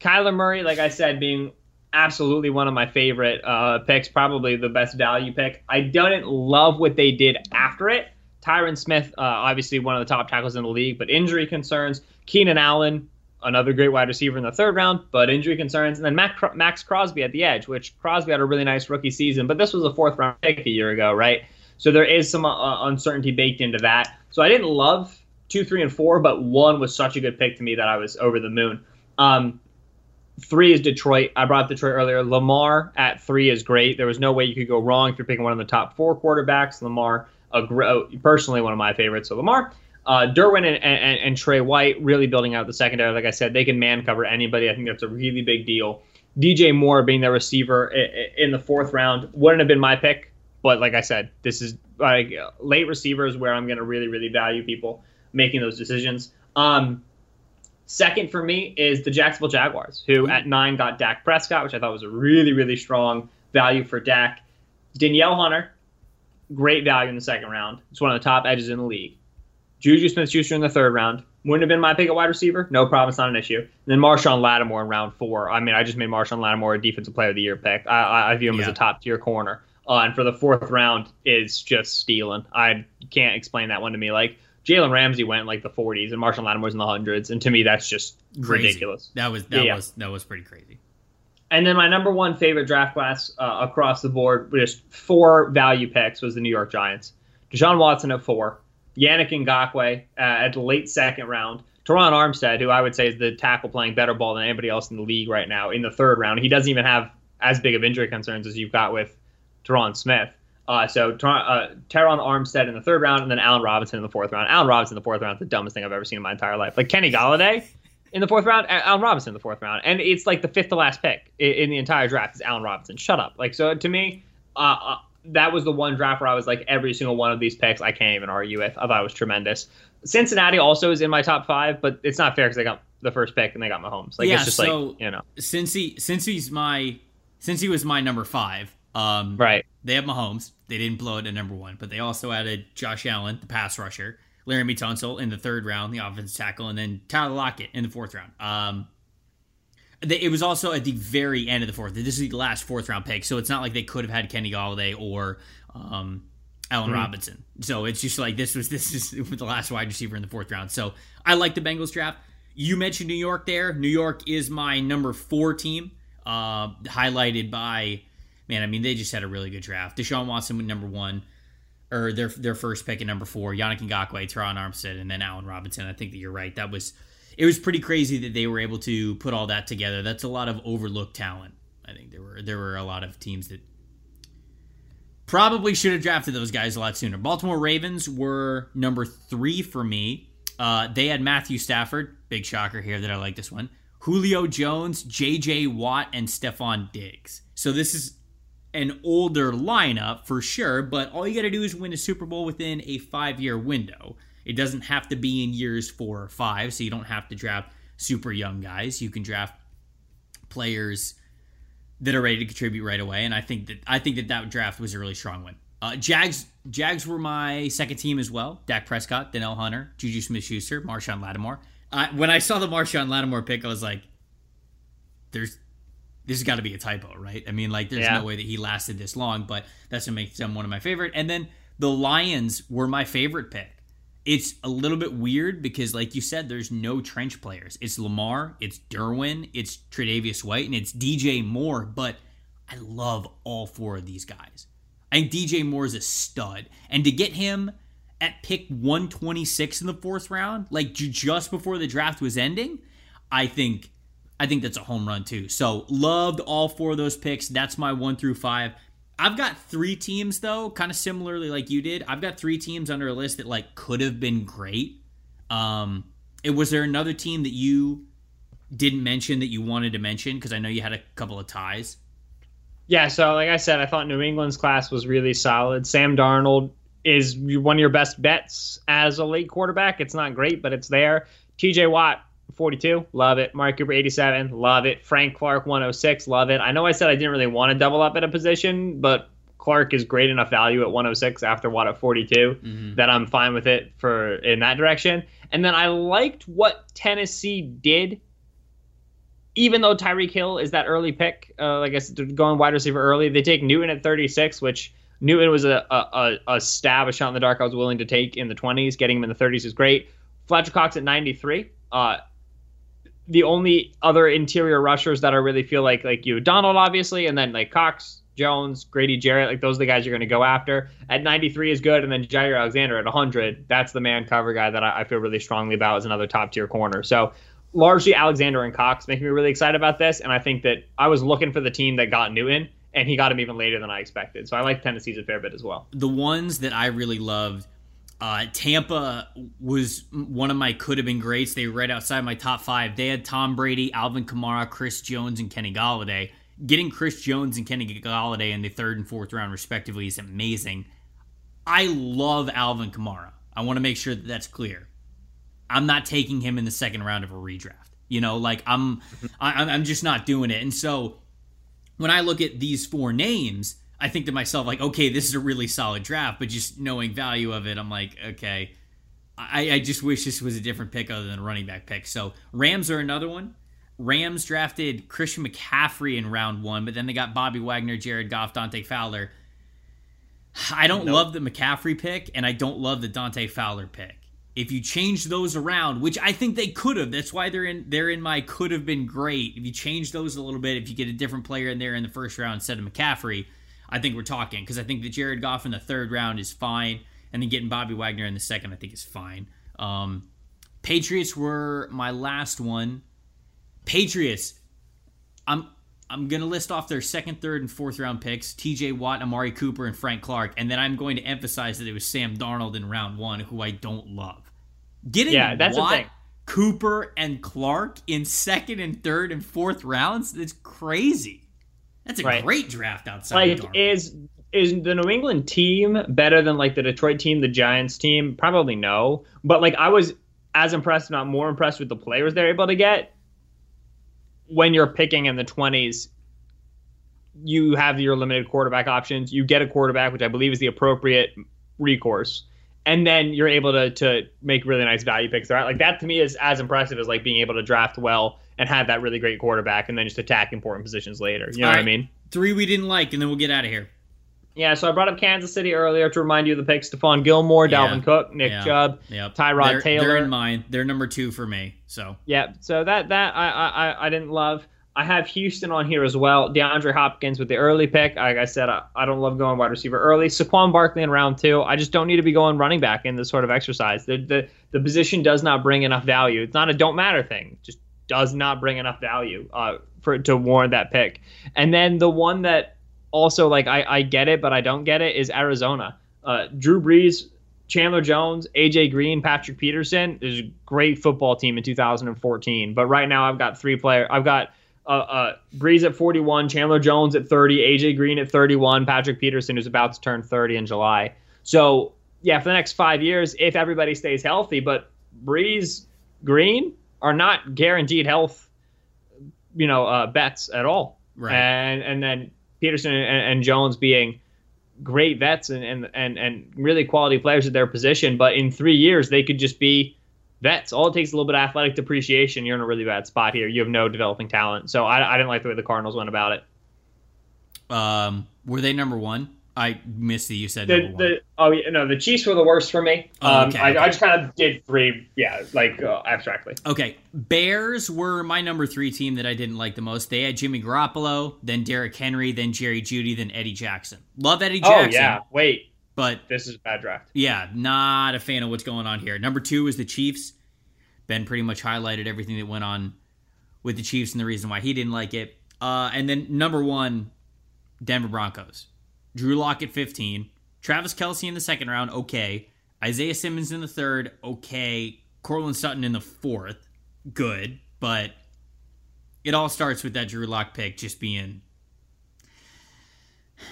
Kyler Murray, like I said, being absolutely one of my favorite uh, picks, probably the best value pick. I didn't love what they did after it. Tyron Smith, uh, obviously one of the top tackles in the league, but injury concerns. Keenan Allen, another great wide receiver in the third round, but injury concerns. And then Maxx Crosby at the edge, which Crosby had a really nice rookie season, but this was a fourth round pick a year ago, right? So there is some uh, uncertainty baked into that. So I didn't love two, three, and four, but one was such a good pick to me that I was over the moon. Um, Three is Detroit. I brought up Detroit earlier. Lamar at three is great. There was no way you could go wrong if you're picking one of the top four quarterbacks. Lamar, a gr- personally one of my favorites. So Lamar, uh, Derwin and, and, and, Trey White really building out the secondary. Like I said, they can man cover anybody. I think that's a really big deal. DJ Moore being their receiver in the fourth round wouldn't have been my pick, but like I said, this is like late receivers where I'm going to really, really value people making those decisions. Um, Second for me is the Jacksonville Jaguars, who at nine got Dak Prescott, which I thought was a really, really strong value for Dak. Danielle Hunter, great value in the second round. It's one of the top edges in the league. Juju Smith Schuster in the third round. Wouldn't have been my pick at wide receiver. No problem. It's not an issue. And then Marshon Lattimore in round four. I mean, I just made Marshon Lattimore a defensive player of the year pick. I, I view him yeah. as a top tier corner. Uh, and for the fourth round is just stealing. I can't explain that one to me. Like Jalen Ramsey went like the 40s and Marshon Lattimore's in the hundreds, and to me that's just crazy. ridiculous. That was that yeah, was that was pretty crazy. And then my number one favorite draft class uh, across the board, just four value picks, was the New York Giants. Deshaun Watson at four, Yannick Ngakoue uh, at the late second round, Terron Armstead, who I would say is the tackle playing better ball than anybody else in the league right now, in the third round. He doesn't even have as big of injury concerns as you've got with Tyron Smith. Uh, so uh, Terron Armstead in the third round, and then Allen Robinson in the fourth round. Allen Robinson in the fourth round is the dumbest thing I've ever seen in my entire life. Like Kenny Golladay in the fourth round, Allen Robinson in the fourth round, and it's like the fifth to last pick in, in the entire draft is Allen Robinson. Shut up. Like so to me, uh, uh, that was the one draft where I was like every single one of these picks I can't even argue with. I thought it was tremendous. Cincinnati also is in my top five, but it's not fair because they got the first pick and they got Mahomes. Like yeah, it's just so like you know, since he since he's my since he was my number five, um, right. They have Mahomes. They didn't blow it at number one, but they also added Josh Allen, the pass rusher, Laremy Tunsil in the third round, the offensive tackle, and then Tyler Lockett in the fourth round. Um, it was also at the very end of the fourth. This is the last fourth round pick, so it's not like they could have had Kenny Golladay or um, Allen mm-hmm. Robinson. So it's just like this was [LAUGHS] this is the last wide receiver in the fourth round. So I like the Bengals draft. You mentioned New York there. New York is my number four team, uh, highlighted by man, I mean, they just had a really good draft. Deshaun Watson with number one. or their their first pick at number four, Yannick Ngakoue, Terron Armstead, and then Allen Robinson. I think that you're right. That was it was pretty crazy that they were able to put all that together. That's a lot of overlooked talent. I think there were there were a lot of teams that probably should have drafted those guys a lot sooner. Baltimore Ravens were number three for me. Uh, they had Matthew Stafford, big shocker here that I like this one. Julio Jones, J.J. Watt, and Stefon Diggs. So this is an older lineup for sure, but all you got to do is win a Super Bowl within a five year window. It doesn't have to be in years four or five, so you don't have to draft super young guys. You can draft players that are ready to contribute right away, and I think that I think that that draft was a really strong one. Uh, Jags Jags were my second team as well. Dak Prescott, Danielle Hunter, Juju Smith-Schuster, Marshon Lattimore. Uh, when I saw the Marshon Lattimore pick, I was like, "There's this has got to be a typo, right? I mean, like, there's yeah. no way that he lasted this long, but that's what makes him one of my favorite. And then the Lions were my favorite pick. It's a little bit weird because, like you said, there's no trench players. It's Lamar, it's Derwin, it's Tre'Davious White, and it's DJ Moore. But I love all four of these guys. I think DJ Moore is a stud, and to get him at pick 126 in the fourth round, like just before the draft was ending, I think I think that's a home run too. So loved all four of those picks. That's my one through five. I've got three teams though, kind of similarly like you did. I've got three teams under a list that like could have been great. Um, it was there another team that you didn't mention that you wanted to mention because I know you had a couple of ties. Yeah, so like I said, I thought New England's class was really solid. Sam Darnold is one of your best bets as a late quarterback. It's not great, but it's there. TJ Watt 42, love it. Mark Cooper, 87, love it. Frank Clark, 106, love it. I know I said I didn't really want to double up at a position, but Clark is great enough value at 106 after what at 42 mm-hmm. that I'm fine with it for in that direction. And then I liked what Tennessee did, even though Tyreek Hill is that early pick. Uh, like I said, going wide receiver early. They take Newton at 36, which Newton was a, a, a stab, a shot in the dark I was willing to take in the 20s. Getting him in the 30s is great. Fletcher Cox at 93. Uh, the only other interior rushers that I really feel like like you Donald obviously, and then like Cox, Jones, Grady Jarrett, like those are the guys you're going to go after. At 93 is good, and then Jaire Alexander at 100, that's the man cover guy that I, I feel really strongly about as another top tier corner. So largely Alexander and Cox make me really excited about this, and I think that I was looking for the team that got Newton. And he got him even later than I expected. So I like Tennessee's a fair bit as well. The ones that I really loved uh, Tampa was one of my could have been greats. They were right outside my top five. They had Tom Brady, Alvin Kamara, Chris Jones, and Kenny Golladay. Getting Chris Jones and Kenny Golladay in the third and fourth round, respectively, is amazing. I love Alvin Kamara. I want to make sure that that's clear. I'm not taking him in the second round of a redraft. You know, like I'm, I, I'm just not doing it. And so when I look at these four names, I think to myself like, okay, this is a really solid draft, but just knowing value of it, I'm like, okay, I, I just wish this was a different pick other than a running back pick. So Rams are another one. Rams drafted Christian McCaffrey in round one, but then they got Bobby Wagner, Jared Goff, Dante Fowler. I don't nope. love the McCaffrey pick, and I don't love the Dante Fowler pick. If you change those around, which I think they could have, that's why they're in they're in my could have been great. If you change those a little bit, if you get a different player in there in the first round instead of McCaffrey, I think we're talking because I think that Jared Goff in the third round is fine, and then getting Bobby Wagner in the second I think is fine. Um, Patriots were my last one. Patriots, I'm I'm gonna list off their second, third, and fourth round picks: T.J. Watt, Amari Cooper, and Frank Clark, and then I'm going to emphasize that it was Sam Darnold in round one, who I don't love. Getting yeah, that's Watt, the thing. Cooper, and Clark in second and third and fourth rounds—that's crazy. That's a right. great draft outside. Like is is the New England team better than like the Detroit team, the Giants team? Probably no. But like I was as impressed, not more impressed with the players they're able to get. When you're picking in the twenties, you have your limited quarterback options. You get a quarterback, which I believe is the appropriate recourse. And then you're able to to make really nice value picks. Right, like that to me is as impressive as like being able to draft well and have that really great quarterback and then just attack important positions later. You know what I mean? Three we didn't like, and then we'll get out of here. Yeah, so I brought up Kansas City earlier to remind you of the picks: Stephon Gilmore, Dalvin yeah. Cook, Nick yeah. Chubb, yep. Tyrod they're, Taylor. They're in mine. They're number two for me. So yeah, so that that I I I didn't love. I have Houston on here as well. DeAndre Hopkins with the early pick. Like I said, I, I don't love going wide receiver early. Saquon Barkley in round two. I just don't need to be going running back in this sort of exercise. The, the the position does not bring enough value. It's not a don't matter thing. It just does not bring enough value uh, for to warrant that pick. And then the one that also like I, I get it, but I don't get it is Arizona. Uh, Drew Brees Chandler Jones, AJ Green, Patrick Peterson is a great football team in 2014. But right now, I've got three players. I've got uh, uh, Brees at 41, Chandler Jones at 30, AJ Green at 31, Patrick Peterson who's about to turn 30 in July. So yeah, for the next five years, if everybody stays healthy, but Brees, Green are not guaranteed health, you know, uh, bets at all. Right. And and then Peterson and, and Jones being great vets and, and and and really quality players at their position, but in three years they could just be vets. All it takes is a little bit of athletic depreciation. You're in a really bad spot here. You have no developing talent. So I, I didn't like the way the Cardinals went about it. Um, were they number one? I missed that you said the, number one. the oh yeah, no the Chiefs were the worst for me. Oh, um, okay, I, okay. I just kind of did three, yeah, like uh, abstractly. Okay, Bears were my number three team that I didn't like the most. They had Jimmy Garoppolo, then Derrick Henry, then Jerry Jeudy, then Eddie Jackson. Love Eddie Jackson. Oh Jackson, yeah, wait, but this is a bad draft. yeah, not a fan of what's going on here. Number two is the Chiefs. Ben pretty much highlighted everything that went on with the Chiefs and the reason why he didn't like it. Uh, and then number one, Denver Broncos. Drew Lock at 15. Travis Kelce in the second round, okay. Isaiah Simmons in the third, okay. Courtland Sutton in the fourth, good. But it all starts with that Drew Lock pick just being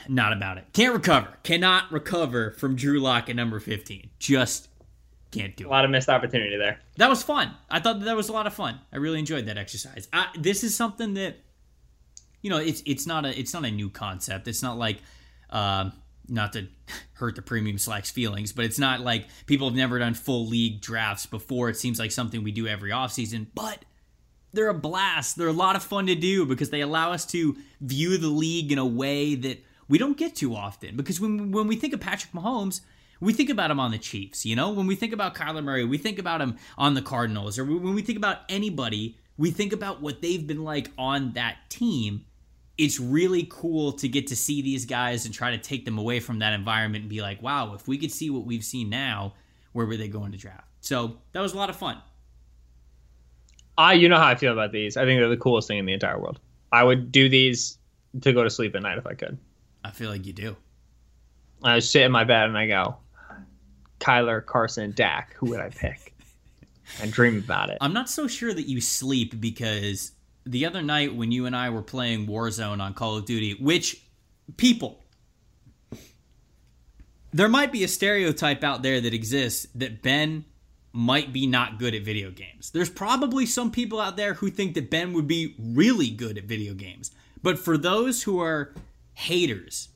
not about it. Can't recover. Cannot recover from Drew Lock at number 15. Just can't do it. A lot of missed opportunity there. That was fun. I thought that, that was a lot of fun. I really enjoyed that exercise. I, this is something that you know, it's it's not a it's not a new concept. It's not like um not to hurt the premium slacks feelings, but it's not like people have never done full league drafts before. It seems like something we do every offseason, but they're a blast. They're a lot of fun to do because they allow us to view the league in a way that we don't get too often. Because when when we think of Patrick Mahomes, we think about him on the Chiefs. You know, when we think about Kyler Murray, we think about him on the Cardinals, or when we think about anybody, we think about what they've been like on that team. It's really cool to get to see these guys and try to take them away from that environment and be like, wow, if we could see what we've seen now, where were they going to draft? So that was a lot of fun. I, you know how I feel about these. I think they're the coolest thing in the entire world. I would do these to go to sleep at night if I could. I feel like you do. I sit in my bed and I go, Kyler, Carson, Dak. Who would I pick? And dream about it. I'm not so sure that you sleep because the other night when you and I were playing Warzone on Call of Duty, which people there might be a stereotype out there that exists that Ben might be not good at video games. There's probably some people out there who think that Ben would be really good at video games. But for those who are haters,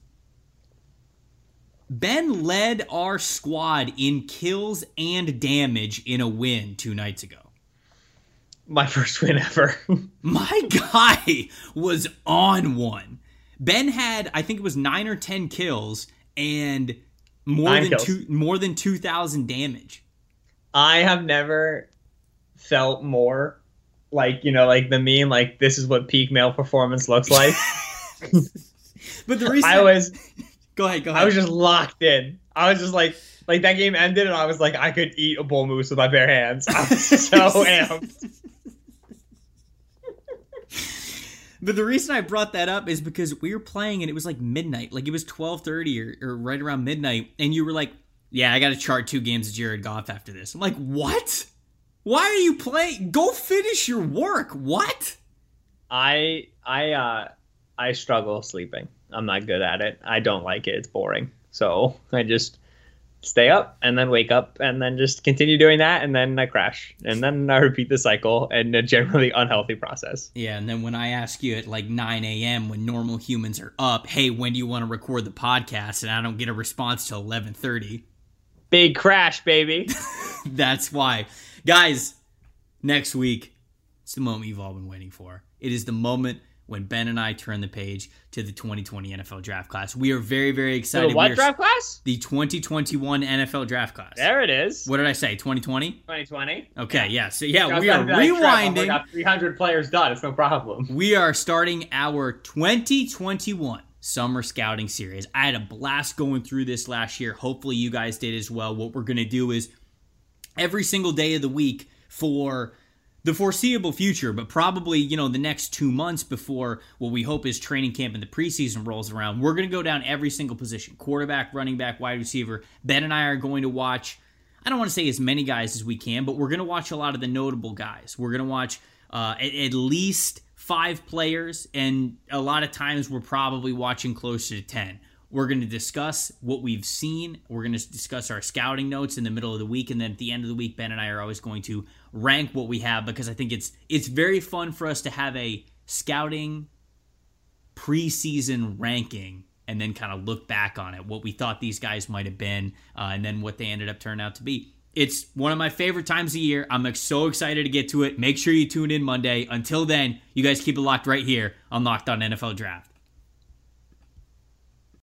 Ben led our squad in kills and damage in a win two nights ago. My first win ever. [LAUGHS] My guy was on one. Ben had, I think it was nine or ten kills and more Nine than kills. two more than two thousand damage. I have never felt more like, you know, like the meme, like this is what peak male performance looks like. [LAUGHS] But the reason I was [LAUGHS] go ahead, go ahead. I was just locked in. I was just like like that game ended and I was like I could eat a bull moose with my bare hands. I was [LAUGHS] so amped. But the reason I brought that up is because we were playing and it was like midnight, like it was twelve thirty or, or right around midnight, and you were like, "Yeah, I got to chart two games of Jared Goff after this." I'm like, "What? Why are you playing? Go finish your work. What?" I I uh I struggle sleeping. I'm not good at it. I don't like it. It's boring. So I just stay up and then wake up and then just continue doing that and then I crash and then I repeat the cycle and a generally [LAUGHS] unhealthy process. Yeah, and then when I ask you at like 9 a.m. when normal humans are up, hey, when do you want to record the podcast? And I don't get a response till 11:30. Big crash, baby. [LAUGHS] That's why, guys. Next week, it's the moment you've all been waiting for. It is the moment when Ben and I turn the page to the 2020 NFL draft class. We are very, very excited. The what are, draft class? The 2021 NFL draft class. There it is. What did I say? 2020? 2020. Okay, yeah. yeah. So, yeah, we are rewinding. We got 300 players done. It's no problem. We are starting our 2021 summer scouting series. I had a blast going through this last year. Hopefully, you guys did as well. What we're going to do is every single day of the week for the foreseeable future, but probably, you know, the next two months before what we hope is training camp and the preseason rolls around, we're going to go down every single position quarterback, running back, wide receiver. Ben and I are going to watch, I don't want to say as many guys as we can, but we're going to watch a lot of the notable guys. We're going to watch uh, at, at least five players, and a lot of times we're probably watching closer to 10. We're going to discuss what we've seen. We're going to discuss our scouting notes in the middle of the week, and then at the end of the week, Ben and I are always going to rank what we have because I think it's it's very fun for us to have a scouting preseason ranking and then kind of look back on it, what we thought these guys might have been, uh, and then what they ended up turning out to be. It's one of my favorite times of year. I'm so excited to get to it. Make sure you tune in Monday. Until then, you guys keep it locked right here on Locked On NFL Draft.